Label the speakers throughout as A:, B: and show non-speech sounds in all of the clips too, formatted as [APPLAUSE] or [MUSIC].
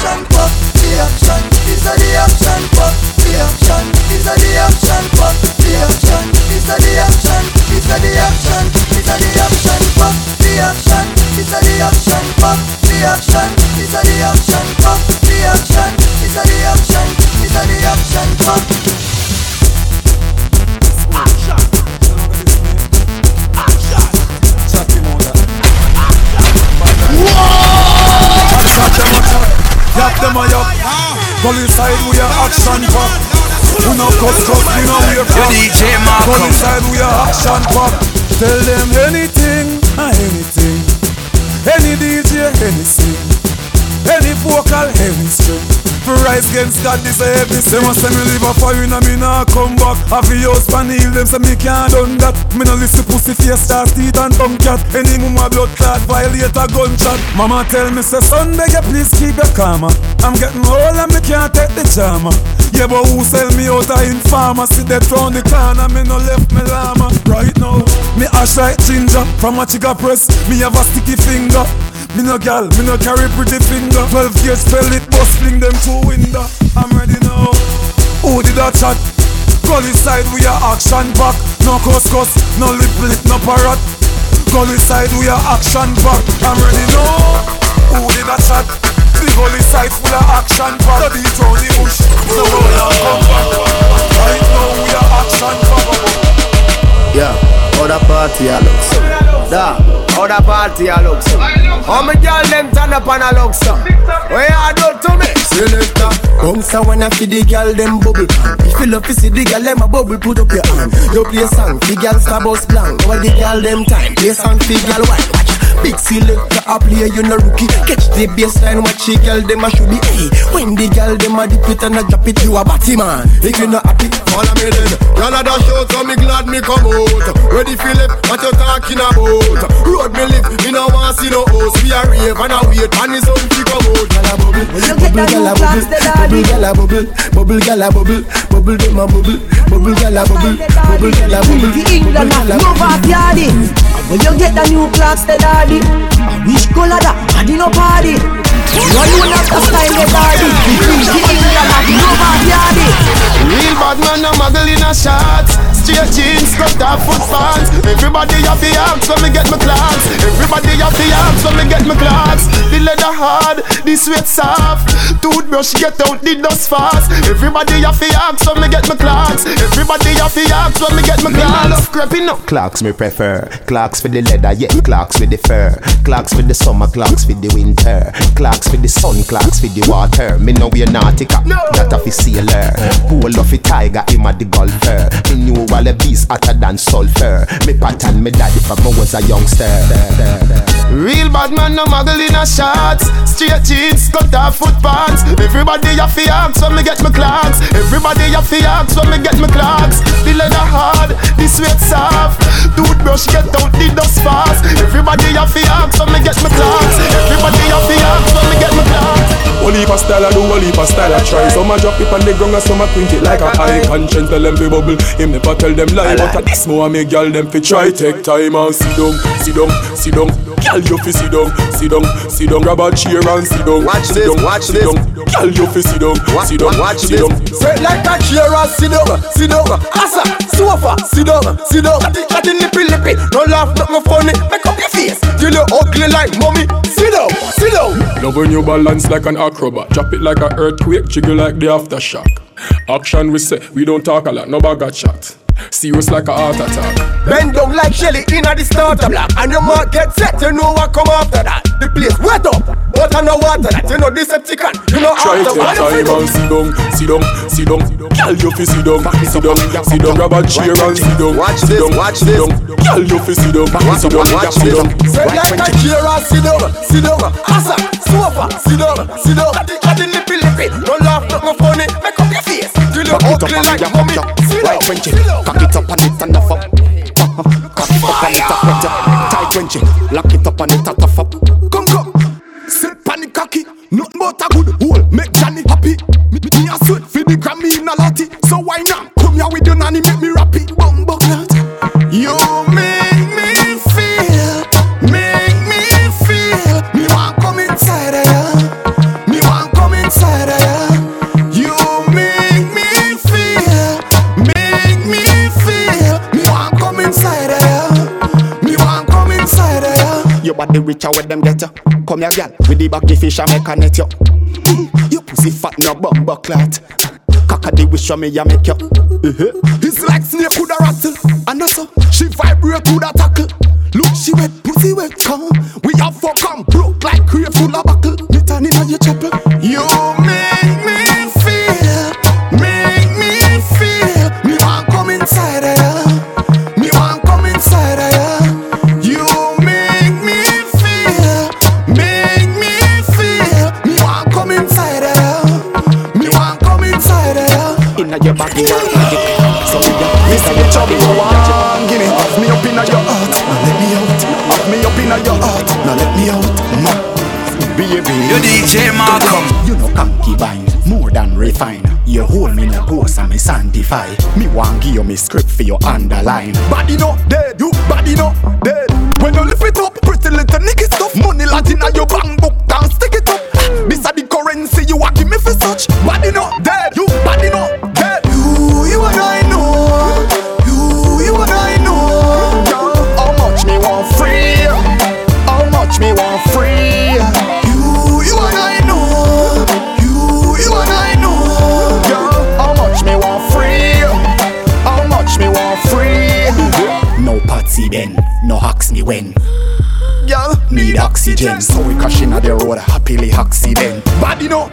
A: action pop, the action, this a the action pop, the action, this a the action pop, the action, this a the action, this a the action, this a the action pop, the action, this a the action pop, the action, this a the action pop, the action, this a the action, this a the action pop.
B: Go inside we a action pop. We no cuss cuss, we no wear
C: You
B: frock.
C: DJ Malcolm.
B: inside we a action pop. Tell them anything, anything. Any DJ, anything. Any vocal, any string. For rise against God, this a heavy sin. They must say me live a fire and me nah come back. Have a house pan them, say me can't done that. Me no listen pussy face, stars, teeth and tongue cat. Any mama blood clot, violate a gunshot. Mama tell me say son, beg you please keep your calmer. I'm getting old and me can't take the drama. Yeah, but who sell me out a informer? See that round the corner, me no left me llama. Right now, me ash like ginger from a chica press. Me have a sticky finger. Me no gal, me no carry pretty finger. 12 gauge spell it, bust fling them two window. I'm ready now. Who did that chat? Call inside, we are action back. No cuss, no lip lip, no parrot. Call inside, we are action back. I'm ready now. Who did that chat? The whole inside full of action back. The beat round the bush, no roll and come back. Right now, we are action back.
D: Yeah, other party I looks. Da, other party I looks. How me girl them turn up and I look so. What you do to me? Selector. Bounce a wanna feed the girl them bubble. If you love to see the girl them a bubble, put up your hand. You play song, the girl star bus blank. Over the girl them time, play song, the girl white. Big selector a play, you no rookie. Catch the baseline, watch the girl them a should be. Hey, when the girl them a dip it and a drop it, you a batty man. If you not happy, follow me then. Y'all a dash out, so me glad me come out. Ready Philip, what you talking about? Road me live, me no want see no host. We a rave and a wait, and the sun fi come out. Gyal a bubble,
E: You get the new class, the daddy.
D: bubble, gyal a bubble, bubble, gyal a bubble, bubble them a bubble, bubble gyal a bubble, bubble gyal a bubble,
E: The England
D: bubble a
E: no
D: bubble.
E: When you get the new clocks, the daddy. I wish color that, I did no party. You not the style the daddy? The England no backyardy.
F: Real bad man a muggle in a shots Straight jeans, cut off foot pants Everybody have the arms when me get my clocks Everybody have the arms when me get my clocks The leather hard, the sweat soft Toothbrush get out the dust fast Everybody have the arms when me get my clocks Everybody have the arms when me get my clocks Creeping up
G: Clocks me prefer. Clocks for the leather, yeah. Clocks for the fur. Clocks for the summer, clocks for the winter. Clocks for the sun, clocks for the water. Me know we a nautica, that a fi sailor. Pool of a tiger, him a the golfer. Me knew all the beast hotter than sulfur. Me pattern me daddy from I was a youngster.
F: Real bad man no muggle in a shots. Straight jeans, cut off foot pants. Everybody have the arms when me get my clocks Everybody have the arms when me get my clocks The leather hard, the sweat soft. Toothbrush get out the dust fast. Everybody have the arms when me get my clocks Everybody have the arms when me get my clocks
B: Whole heap style I do, whole style I try. Some a drop it on the ground and some a print it like a high Conscience. Tell them fi bubble, him never tell them lie. But at this more me girl them fi try. Take time and sit down, sit down, sit down. Girl you fi sit down, sit down, sit down Grab a chair and sit down
D: Watch
B: sit
D: this,
B: down,
D: watch
B: sit
D: this.
B: down. Girl you fi sit down,
D: Wa-
B: sit down,
D: Watch
B: sit
D: this.
B: down
D: Straight like a chair and sit down, sit down. Asa, sofa, sit down, sit down. Chatty, chatty, lippy, lippy. No laugh, not no funny. Make up your face. Till you ugly like mommy. Sit down, sit down.
B: Love when you balance like an acrobat Drop it like an earthquake, jiggle like the aftershock Action we say, we don't talk a lot, no bag chat Serious like a heart attack
D: Bend down like Shelly in the starter block. And your mark get set, you know what come after that. The place wet up, but I know water that. You know Decepticon, you know
B: Try
D: after
B: take
D: what
B: time and sit down, sit down, sit down Girl you fi sit down, sit down, sit down Grab a chair and sit down,
D: Watch
B: sit
D: this,
B: down,
D: watch this.
B: Girl you fi sit down, sit down,
D: Watch
B: sit
D: this.
B: down
D: Straight like a chair and sit down, sit down. Asa, sofa, sit down, sit down. Chatty, chatty, lippy, lippy. No laugh, not no funny. Make up your face. Till you ugly like mommy. Down, sit.
G: Cock it up and it and off up. Cock it up and it up wet up. Tight she lock it up and it a tough up.
D: Come, come. Sit pan the cocky. Nothing but a good hole. Make Johnny happy. Me a sweat for the Grammy in a
H: body richer where them get you. Come here, girl, with the back baggy fish I make a net you. You pussy fat no bumbo clot. Cock the wish me ya make you. Uh-huh. It's like snake coulda rattle, and also she vibrate to the tackle. Look, she wet, pussy wet, come. We have fuck come broke like crave full of buckle. Me turn inna your chapel. You Inna your body, your body. So we got me say the trouble you want. Give me, off me up inna your heart. Now let me out. Off me up inna your heart. Now let me out. Ma. Baby,
C: You DJ Malcolm.
H: you know concubine, more than refine. You hold me in a post and me sanctify. Me want give you me script for your underline. Body no dead, you body no dead. When you lift it up, pretty little nigga stuff. Money lot inna your bank book, down stick it up. This a the currency you want give me for such. Body no when. Girl, need oxygen, so we crashing on the road happily accident. Dead, you body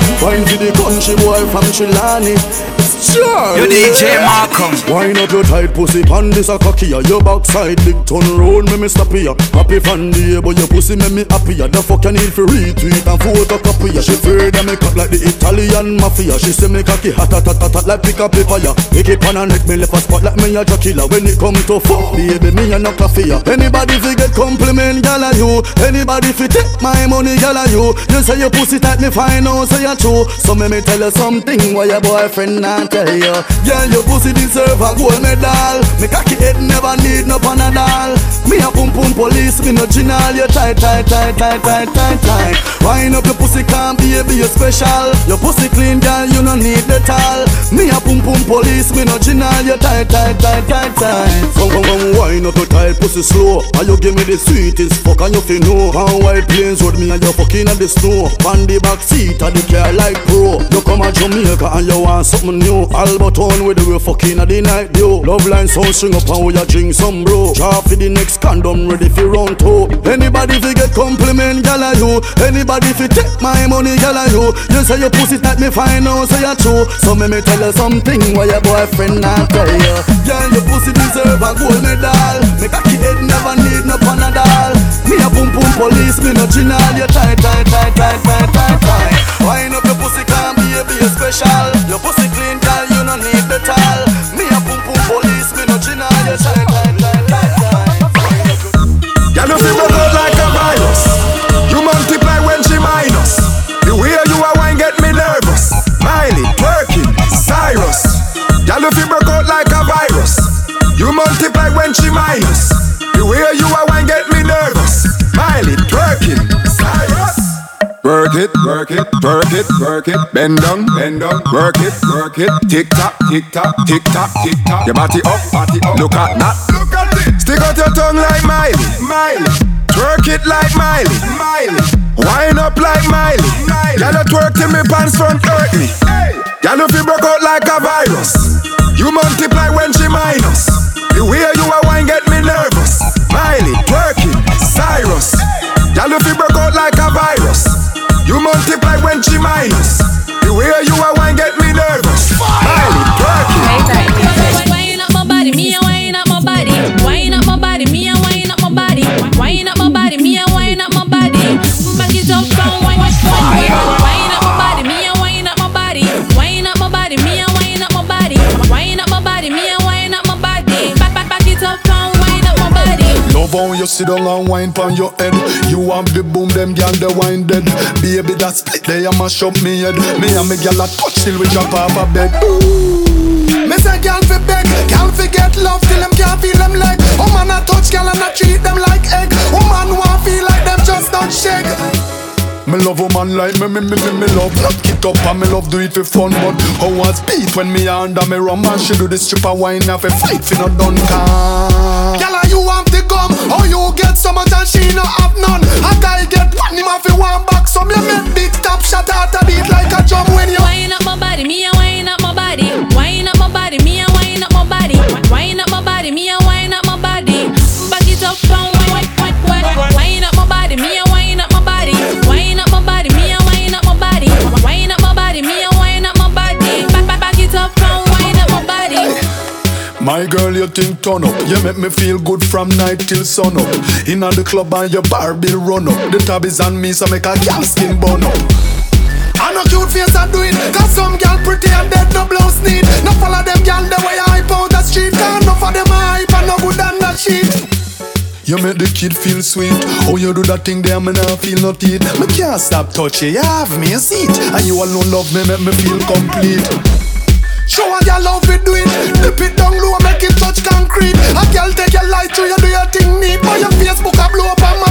H: me
I: Wine to the country boy from Trelawny Sure.
C: You DJ Malcolm.
I: Wine up your tight pussy pan this a cocky ya Your backside. Big turn round me me stop ya Happy fan day but your pussy make me happy. Ya The fuck you need for retweet and photocopy ya. She afraid of me cut like the Italian mafia. She say me cocky hot hot hot hot, hot like pick up paper ya Pick it pan and neck me left a spot like me a Dracula When it come to fuck baby me a no coffee ya. Anybody fi get compliment gal a you. Anybody fi take my money gal a you. You say your pussy tight me fine now say you true. So me me tell you something why your boyfriend not tell you Girl your pussy deserve a gold medal. Me cocky head never need no panadol. Me a pum pum police me no general You tight tight tight tight tight tight tight. Wind up your pussy can't be a a special. Your pussy clean girl you no need the towel. Me a pum pum police me no general You tight tight tight tight tight. Come come come wind up your tight pussy slow. And you give me the sweetest fuck and you fi know. How white plains road me and you fucking on the snow. On the back seat of the car like pro. You come a Jamaica and you want something new Alberton with the way fucking at the night yo. Love line sound string up and we a drink some bro. Draw for the next condom ready for you. round two. Anybody fi get compliment gal a you Anybody fi take my money gal a you You say your pussy tight me fine now say you true. So me me tell you something why your boyfriend not tell you Girl your pussy deserve a gold medal. Me cocky kid never need no panadol. Me a boom boom police me no general You tight tight tight tight tight tight tight Wind up your pussy be a special Your pussy clean girl you no need the towel Me a boom boom police me no You tight tight tight
J: Girl, you feel out like a virus. You multiply when she minus. The way you are wine get me nervous. Miley, twerking, Cyrus. Girl, you feel broke out like a virus. You multiply when she minus. Work it, work it, work it, work it. Bend down, bend down. Work it, work it. Tick tock, tick tock, tick tock, tick tock. Your body up, body up. Look at that. Look at it. Stick out your tongue like Miley, Miley. Twerk it like Miley, Miley. Wind up like Miley. Miley. Y'all twerk till me pants front hurt me. Y'all feel broke out like a virus. You multiply when she minus. The way you are wine get me nervous. Miley, twerking, Cyrus. Y'all feel broke out like a virus. You multiply when she minus. The way you are wine get me nervous.
K: Love how you sit down and wine pon your head. You want the boom, them gal the wine dead. Baby that split they a mash up me head. Me and me gal a touch till we drop off a bed. Me say gal fi beg, gal fi get love till them can't feel them leg. Oh man I touch gal and I treat them like egg. Oh man want feel like them just don't shake. Me love a man like me, me, me, me, me love Knock it up and me love do it for fun But how I speed when me under me rum And she do the stripper wine off a fight fi no done can you want the gum How you get so much and she no have none A guy get one him fi one back So me make big top shot out a beat like a drum when you
L: Wine up my body, me a wine up my body. Wine up my body, me a wine up my body. Wine up my body, me a wine My
K: girl, you think turn up. You make me feel good from night till sun up. Inna the club and your bar bill run up. The tab is on me, so make a gal skin burn up. I know cute face I do it Cause some gal pretty and dead no blouse need No follow them gal the way I hype out the street Cause enough of them a hype and no good than that shit you make the kid feel sweet. Oh, you do that thing there, me nah feel no teeth. Me can't stop touching. You have me a seat, and you alone love me, make me feel complete. Show a girl love it do it. Dip it down low, make it touch concrete. A girl take your light through, you do your thing neat. But your Facebook a blow up, a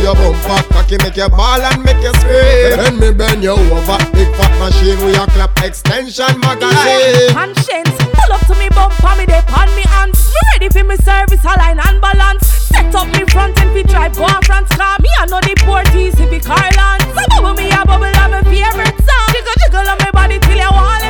M: pull up to your
D: bumper Cocky make you ball and make you scream Then me bend you over Big fat machine with a clap extension magazine
M: Conscience, pull up to me bumper, me dey on me hands. Me ready for me service, align and balance. Set up me front end, we drive go on France car. Me I know the port easy, be Carland. So bubble me a bubble, I'm my favorite song. Jiggle jiggle on me body till you want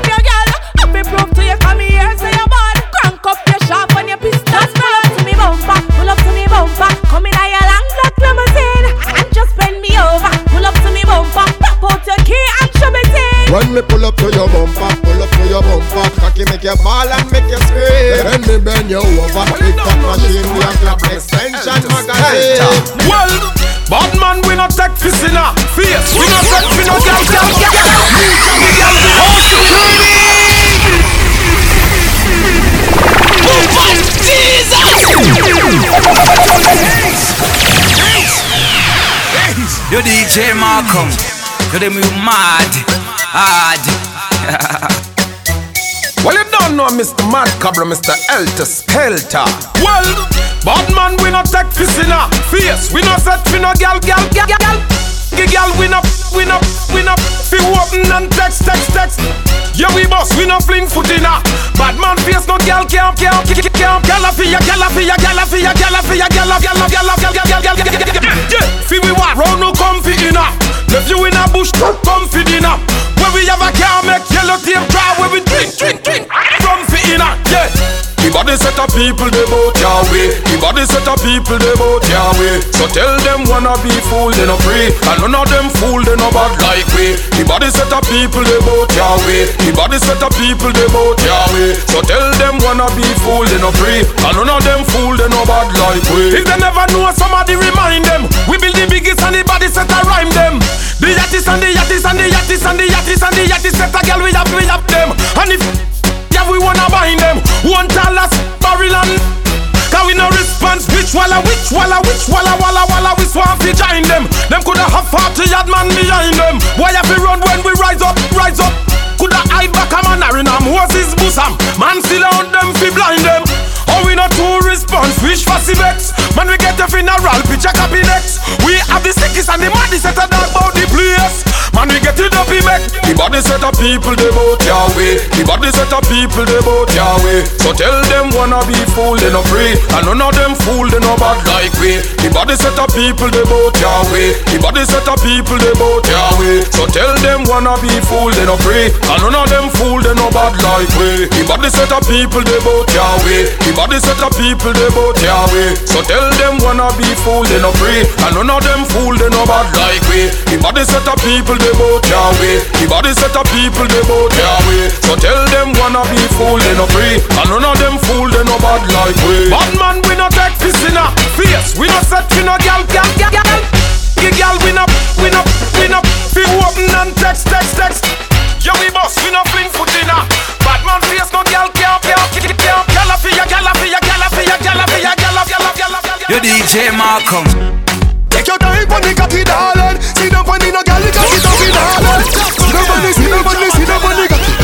D: When me pull up to your bumper, pull up to your bumper Cocky make you ball and make you scream. Then me bend you over Big fat machine with a clap extension magazine.
N: Well, bad man we not take fi sinner. Face, we not take fi no gal, gal, gal The gal. Be house security
C: You DJ Malcolm. You them you mad, hard.
N: Well, you don't know Mr. Mad Cabra, Mr. Elter Skelter. Well, bad man we not take fi sinner Face, we not set fi no gal, gal, gal, gal gal we not, we not, we not Fi open and text, text, text Yeah, we boss, we not fling foot in Bad man face no gal can't, can't, can't, can't Gal a fi ya, gal a fi ya, gal a fi ya, gal a fi ya, gal a, gal a, gal a, gal, gal, gal, gal, gal, gal, gal, gal Yeah, fi we what? Round no comfy in her Left you in a bush, come fi dinner Where we have a car make yellow tape dry Where we drink, drink, drink From fi inner, yeah the body set of people they bout way. The body set of people they bout way. So tell them wanna be fool they no free, and none of them fool they no bad like we. The body set of people they bout way. The body set of people they bout way. So tell them wanna be fool they no free, and none of them fool they no bad like we. If they never know somebody remind them, we build the biggest and the body set a rhyme them. The yattis and the yattis and the yattis and the yattis and the yattis set a girl we have we have them, and if yeah, we wanna bind them. One dollars barrel and Cause we no response. Which walla, which walla, which walla, walla, walla, we swamp fi join them. Them coulda have 40 yard man behind them. Why have we run when we rise up, rise up? Coulda hide back a man in a Moses bush Sam, man still out them fi blind them. We not two response, wish for vex. Man, we get the funeral, picture copy. We have the sickest and the maddest set a dog about the place. Man, we get it up, he make. The body set of people, they your way. The body set of people, they your way. So tell them wanna be fool, they no free. And none of them fool, they no bad like we. The body set of people, they your way. The body set of people, they your way. So tell them wanna be fool, they no free. And none of them fool, they no bad like we. The body set of people, they your way. The body set of people, they your way. So tell them wanna be fool, they no free. And none of them fool, they no bad like we. The body set of people, they your way. The body set of people, they your way. So tell them wanna be fool, they no free. And none of them fool, they no bad like we. Bad man, we no take this in a face. We no set for no gal, gal, gal, gal. The gal, we no, we no, we no. Fi open and text, text, text. Yo, we boss, we no fling foot in a. Bad man face, no gal, gal, gal, gal, gal. Gal, fi ya, gal, fi ya, gal, fi ya, gal, fi ya, gal, gal, gal, gal.
C: Yo DJ Malcolm.
I: Take your time on the cocky, On cocky, don't be darling. Sit down on the, down on the, the cocky.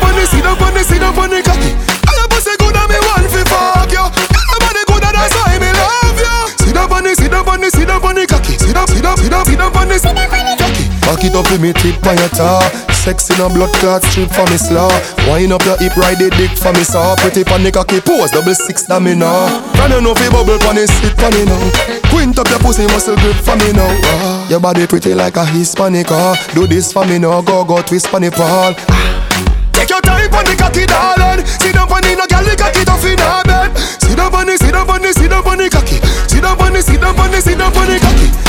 I: On the, down on the, down on the cocky. I your pussy good and me want fi fuck you. Girl, your body good and that's why me love you. Sit the, down on the, sit down on the cocky. Sit down, sit down, sit down on the cocky. Back it up me tip on your top Sex in blood clot strip for me slaw Wind up your hip, ride the dick for me saw Pretty. The cocky pose, double six that me now Can you know fi bubble pon it, sit pon it now. Quint up your pussy muscle grip for me now. Ah. Your body pretty like a Hispanic ah. Do this for me now, go go twist pon the pole. Take your time pon the cocky darling. Sit down pon the no gal the cocky tough in her bed. Sit down pon the, sit down pon the, sit down pon the cocky. Pon the, pon the, sit down the cocky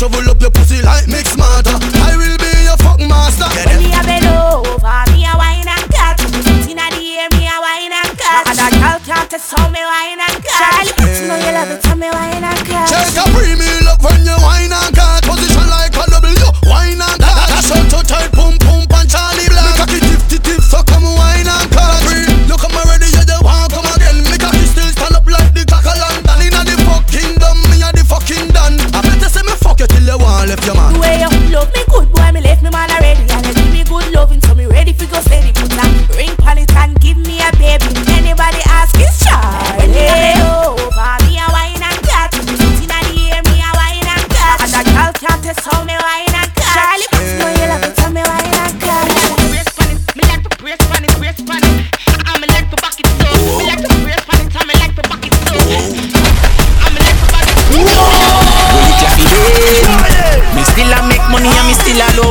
I: data Make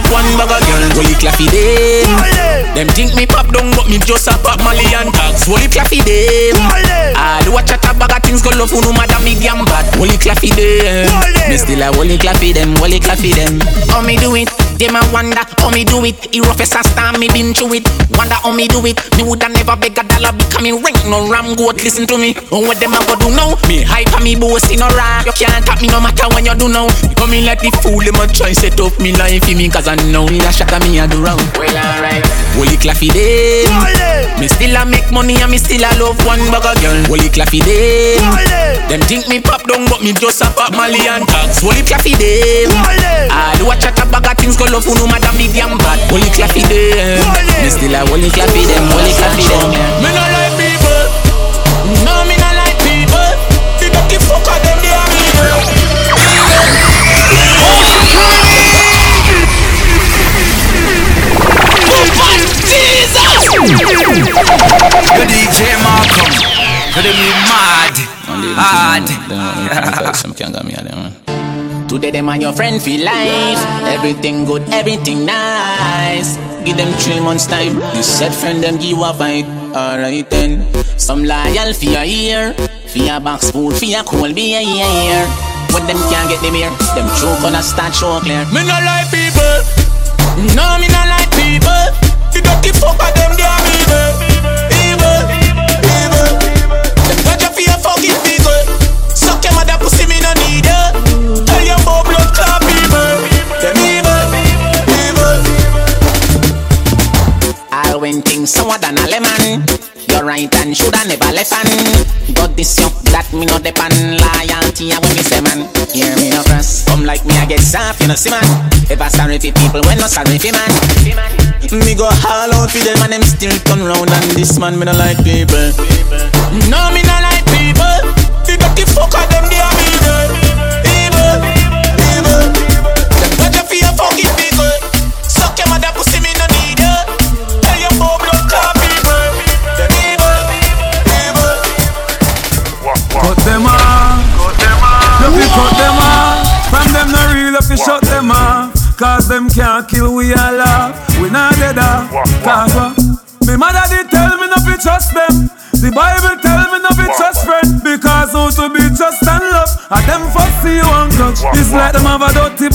O: one bag of girl Holy claffy them Them think me pop down but me just a pop Molly and tags Holy claffy them. All the watch a bag of things go love who no matter me damn bad. Holy claffy them. Me still a holy claffy them Holy claffy them. How me do it? Them a wonder how me do it. The roughest a star me been through it. Wonder how me do it. Me woulda never beg a dollar Becoming rank no ram goat. Listen to me. Oh what them a go do now? Me hype and me boast in a rock You can't tap me no matter when you do now. Me coming like the fool Them a try set up me life for me Cause I know me a shot me a do wrong. Well alright. Holy claffy them. Me still a make money and me still a love one of girl. Holy claffy them. Them think me pop down, but me just a pop Mali and tags. Holy claffy them. I do a chat a bag of things call up no matter me damn bad. Holy claffy them. Me still a holy claffy them. Holy claffy them.
C: For them you mad, hard.
O: Today them and your friend feel life Everything good, everything nice. Give them three months time. You said friend them give a fight Alright then. Some loyal for your ear For your box food, for your cold beer. Yeah, When them can't get them here. Them true gonna start show clear. Me no like people. No me no like people. The dirty fucker them they are evil Evil, Things sour than a lemon. Your right hand shoulda never left hand Got this up that me no depend Loyalty a when me say man Hear me no cross Come like me I get soft you know see man. Ever sorry for people when no sorry for man. Me go all out for them and them still turn round And this man me no like people. No me no like people. The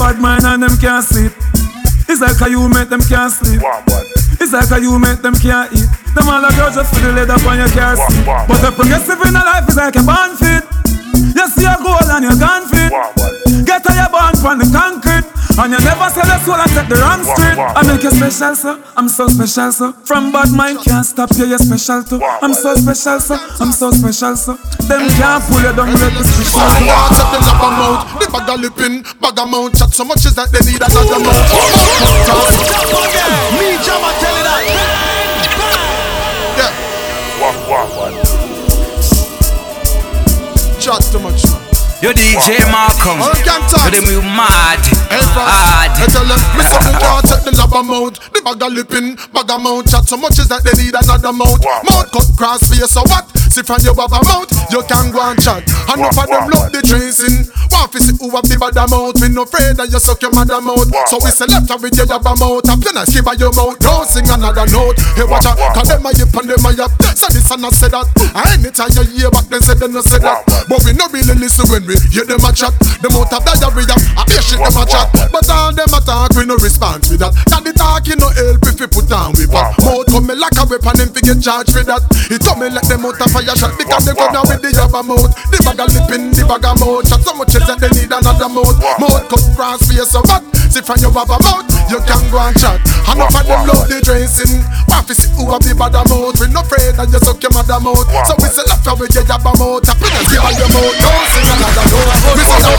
B: bad mind and them can't sleep. It's like how you make them can't sleep. It's like how you make them can't eat. Them all a girl just for the leather on your car seat. But a progressive in a life is like a band fit. You see a goal and you're gone fit. Get how you born from the concrete. And you never sell a soul and take the wrong street. I make you special, sir. I'm so special, sir. From bad mind can't stop you, you're special too. I'm so special, sir. I'm so special, sir. Them can't pull you down, let the special.
P: I want set the lap amount, the bag of lipping, bag amount. Chat so much is that they need another mouth.
A: Me, Jama, tell you that.
P: Yeah.
Q: What, what, what?
P: Chat too much.
C: Your DJ Malcolm.
P: All can talk.
C: For you mad, hard.
P: I tell them, me say me want take the lab amount, the bag of lipping, bag amount. Chat so much is that they need another mouth. Mouth cut cross face, so what? See from you have a mouth, you can go and chat. And enough of them love the tracing. Want to see who have the bad amount. We no afraid that you suck your mother mouth. So we select and get your mouth. And plan a skip by your mouth. Don't sing another note. Hey, watch out, cause them a yip and them a yap. So this and I say that. And anytime you hear back, then say they no say that. But we no really listen when we hear them a chat. Them out of diarrhea, I be shit them a chat. But all them a talk, we no respond to that. Cause the talking no help if we put down with that. Mouth come me like a weapon, them fi get charged for that. It told me like them out of fire shot because they come down with the yabba mouth. The bag of lipping, the bag of mouth. Chat so much is that they need another mouth. Mouth cut cross face so what? See from you have a mouth, you can go and chat. And enough of them love the dressing. Want to see who have the bad mouth. We no afraid that you suck your mother mouth. So we say left away your yabba mouth. Tap in and give her your mouth. Don't sing another note. We say no.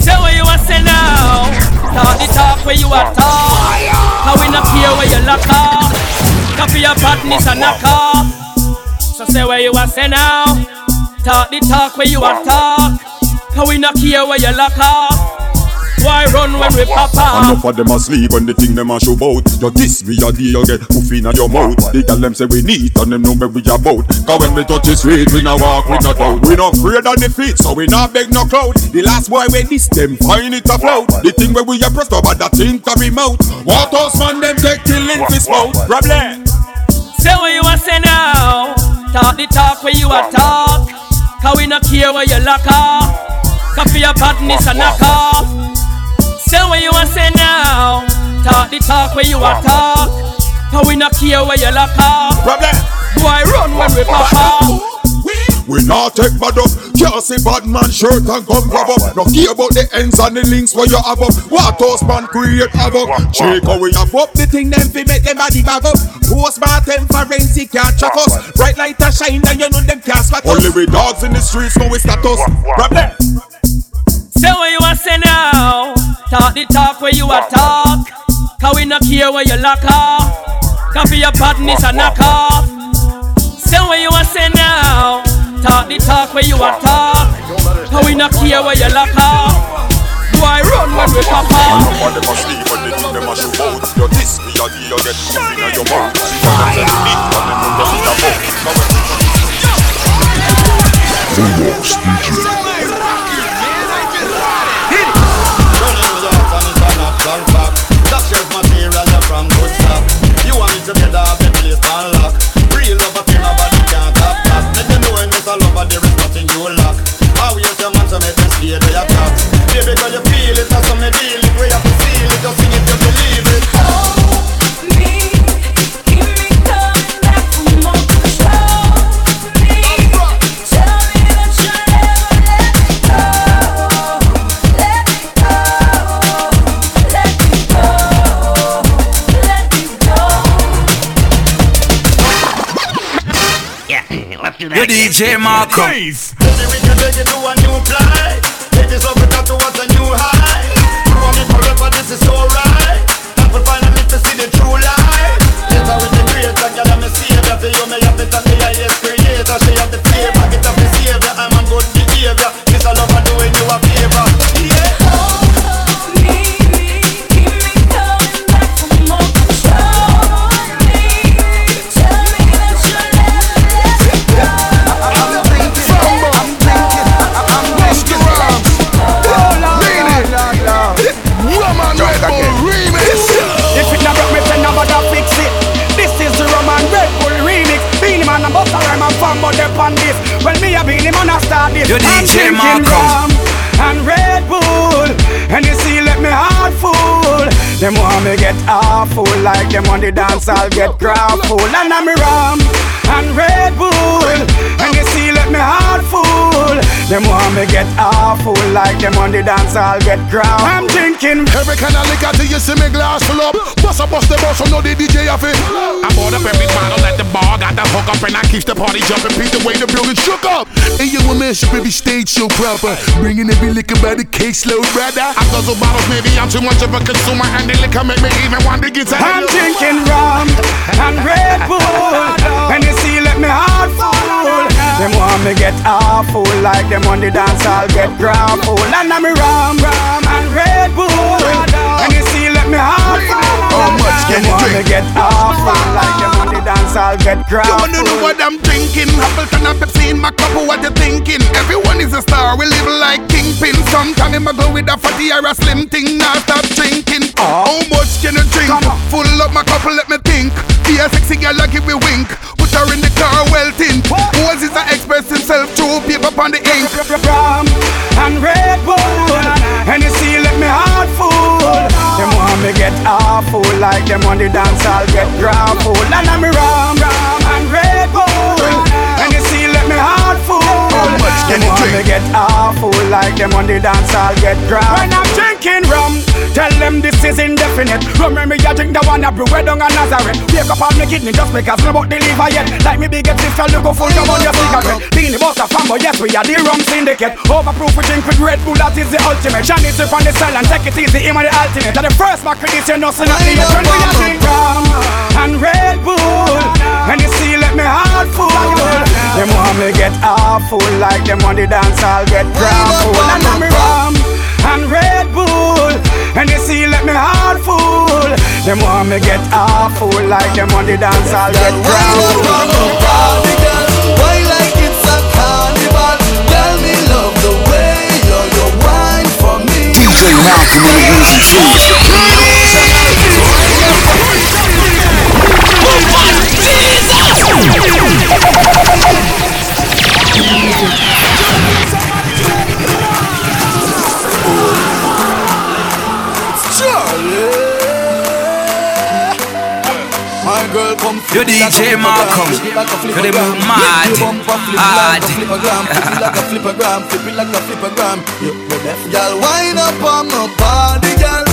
R: Say what you a say now. Talk the talk where you a talk. How we not care where you lock up. Copy your badness and knock off. So say what you a say now. Talk the talk where you a talk. How we not care where you lock up. Why run when we pop up?
I: Enough of them asleep when the thing them a show bout. You this we a you get hoof in your mouth. The girl them say we neat and them know where we about. Cause when we touch the street we no walk we no doubt. We no afraid of defeat so we not beg no crowd. The last boy we this them find it afloat. The thing where we a pressed up that thing to be mouth. What us man them take till in fist mouth. Problem.
R: Say what you a say now. Talk the talk where you a talk. Cause we not care where you lock up. Copy your badness and knock off. Say what you a say now. Talk the talk where you a talk. Cause we not care where you lock.
I: Problem.
R: Boy run when we pop up.
Q: We not take bad up. Can't see bad man shirt and come grab up. No care about the ends and the links where you have up. What house man create havoc. Check how we have up the thing them fi make them body bag up. Postmortem forensic can't track us. Bright light a shine and you know them can't spot us. Only we dogs in the streets know we status. Problem.
R: Say what you a say now. Talk the talk where you a talk. Cause we not care where you lock off. Copy your badness and knock off. Say what you a say now. Talk the talk where you a talk. Cause we not care where you lock Do I run when we pop off.
Q: Nobody must sleep when they think them a shoot out. You this, me a give you get moving on your mouth. Fire. Them big, and them know them is a fuck. Bulldogs DJ.
S: That's just material you're from good stuff. You want me to get off
D: DJ
T: Rhyme and fan but they on this. Well, me a Beenie Man a start this.
D: Yo,
T: I'm
D: DJ
T: drinking
D: Malcolm.
T: rum and Red Bull, and you see, me heart full. Them want me get awful like them on the dance. I'll get grapple and I'm rum and Red Bull, and you see, let me heart full. Them want me get awful like them on the dance. I'll get grapple. I'm drinking
U: Every kind of liquor till you see me glass full up. Bust a bust the bus, so know the DJ have it. I bought up every bottle at the bar, got the hook up, and I keep the party jumping. Beat the way the building shook up. And you and man should be stage show proper. Bringing every liquor by the case, caseload, brother. I guzzle bottles, maybe I'm too much of a consumer, and the liquor make me even want to get
T: I'm drinking rum and Red Bull. And you see, let me heart full Them want me get awful Like them on the dance, I'll get And I'm rum and Red Bull. And you see, let me heart full
U: How much can you drink?
T: get awful Like them on the dance, I'll get
U: You wanna know what I'm drinking? Appleton and Pepsi in my cup, what you thinking? Everyone is a star, we live like kingpin. Sometimes I go with a fatty or a slim thing, now stop drinking. Oh. How much can you drink? Full up my cup, let me think. Be a sexy girl, like give me wink. Her in the car, well tin. Who's is express himself through paper on the ink.
T: rum and Red Bull And you see, let me heart full Them want me get awful Like them on the dance, I'll get grapple And I'm rum and Red Bull And you see, let me heart full
U: much can
T: Them
U: you drink?
T: me get awful Like them on the dance, I'll get grapple When I'm drinking rum Tell them this is indefinite. Remember I drink the one that brew. Down a Nazareth? Wake up on me. Kidney just because no about deliver yet Like me big sister, look full come on your cigarette. Beenie boss a fan, but yes we are the rum syndicate. Overproof we drink with Red Bull, that is the ultimate. Johnny sip on the cell and take it easy, him on the ultimate. And the first back with this, you know, so not the when we are drink rum and Red Bull. And you see, let me heart full. Them want me get awful Like them on the dance, I'll get grapple And I'm rum and Red Bull And you see, let me heart full Them want me get awful Like them on the dance, I'll get grapple
V: Why like it's a carnival? Tell me love the way you you wine for me.
I: DJ Malcolm on the ones and twos.
C: You DJ Malcolm. You the move mad. Hard.
I: Flip like a flippergram, flip it like a. You the deaf girl, wind up on my body, girl.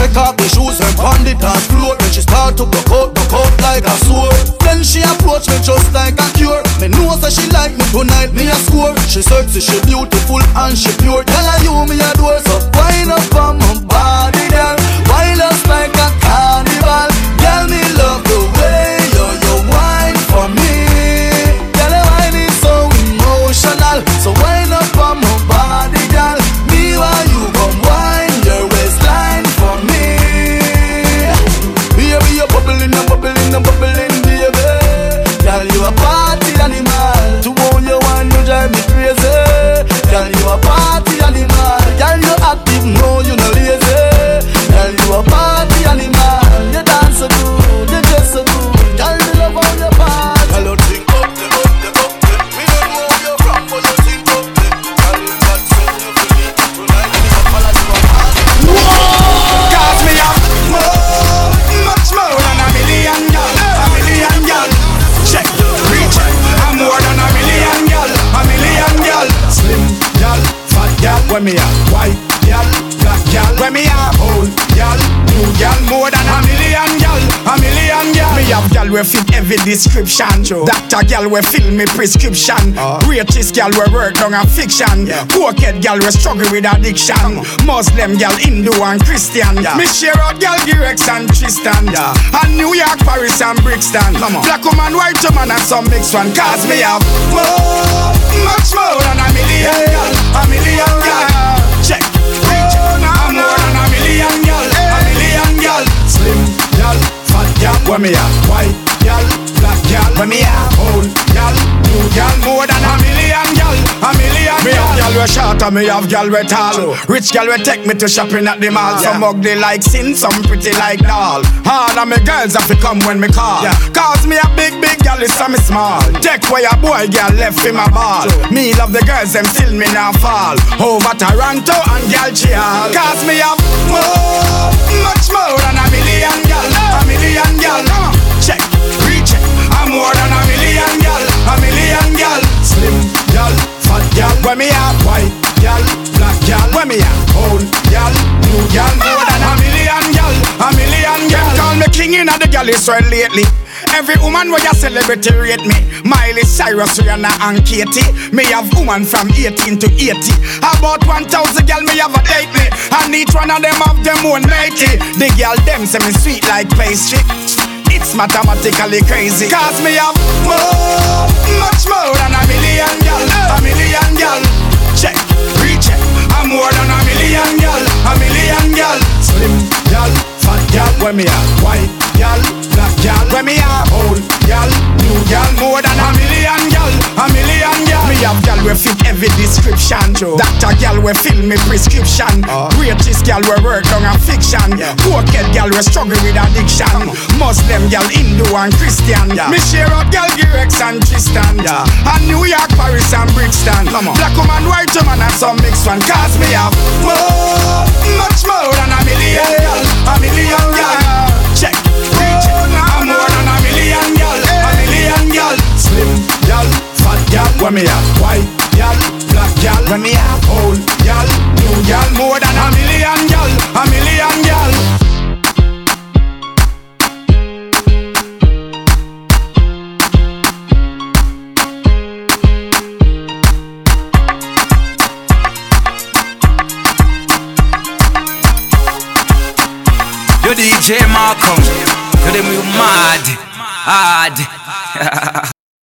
I: Take off the shoes and pound it on floor. Then she start to go out, go out like a sword. Then she approach me just like a cure. Me know that she like me tonight, me a score. She sexy, she beautiful and she pure. Tell her you me adore,
T: we fit every description. Doctor gal we fill me prescription. Uh. Greatest gal we work on a fiction. Pocket gal we struggle with addiction. Muslim gal, Hindu and Christian. Me share out gal Girex and Tristan. And New York, Paris and Brixton. Come on. Black woman, white woman and some mixed one. Cause me have more, much more than a million gal, a million gal. Check, reach, oh, I'm more gal, when me have white gal, black gal, when me have old gal, new gal, more than a million gal, a million me have gal we short and me have gal we tall. Rich gal we take me to shopping at the mall. Some ugly like sin, some pretty like doll. All of me girls have to come when me call. Cause me a big big gal is some small. Take where a boy gal left in my ball. Me love the girls them still me now fall. Over Toronto and gal chill. Cause me have more, much more than a million gal, a million gal. Check, recheck. I'm more than a million gal, a million gal. Slim gal, fat gal. When me have white gal, black gal. When me have old gal, new gal. More than a million Call in the gal is well lately. Every woman where you celebrity rate me. Miley Cyrus, Rihanna and Katie. Me have woman from 18 to 80 About 1,000 gal me have a date me. And each one of them have them own matey. The gal them say me sweet like pastry. It's mathematically crazy. Cause me have more, much more than a million gal. A million gal. Check, recheck. I'm more than a million gal. A million gal. Slim gal, fat gal. When me have white description Doctor gal we fill me prescription. Uh. Greatest gal we work on a fiction. Pocket gal we struggle with addiction. Uh. Muslim gal, Hindu and Christian. Me share up gal Girex and Tristan. And New York, Paris and Brixton. Black woman, white woman and some mixed one. Cause me have more, much more than a million gal. A million gal. Check, recheck I'm more than a million gal. A million gal. Slim gal, fat gal. When me have? White gal, gal When me have old gal, new gal More than a million gal A million gal
C: You DJ Malcolm. You the move mad. Hard. [LAUGHS]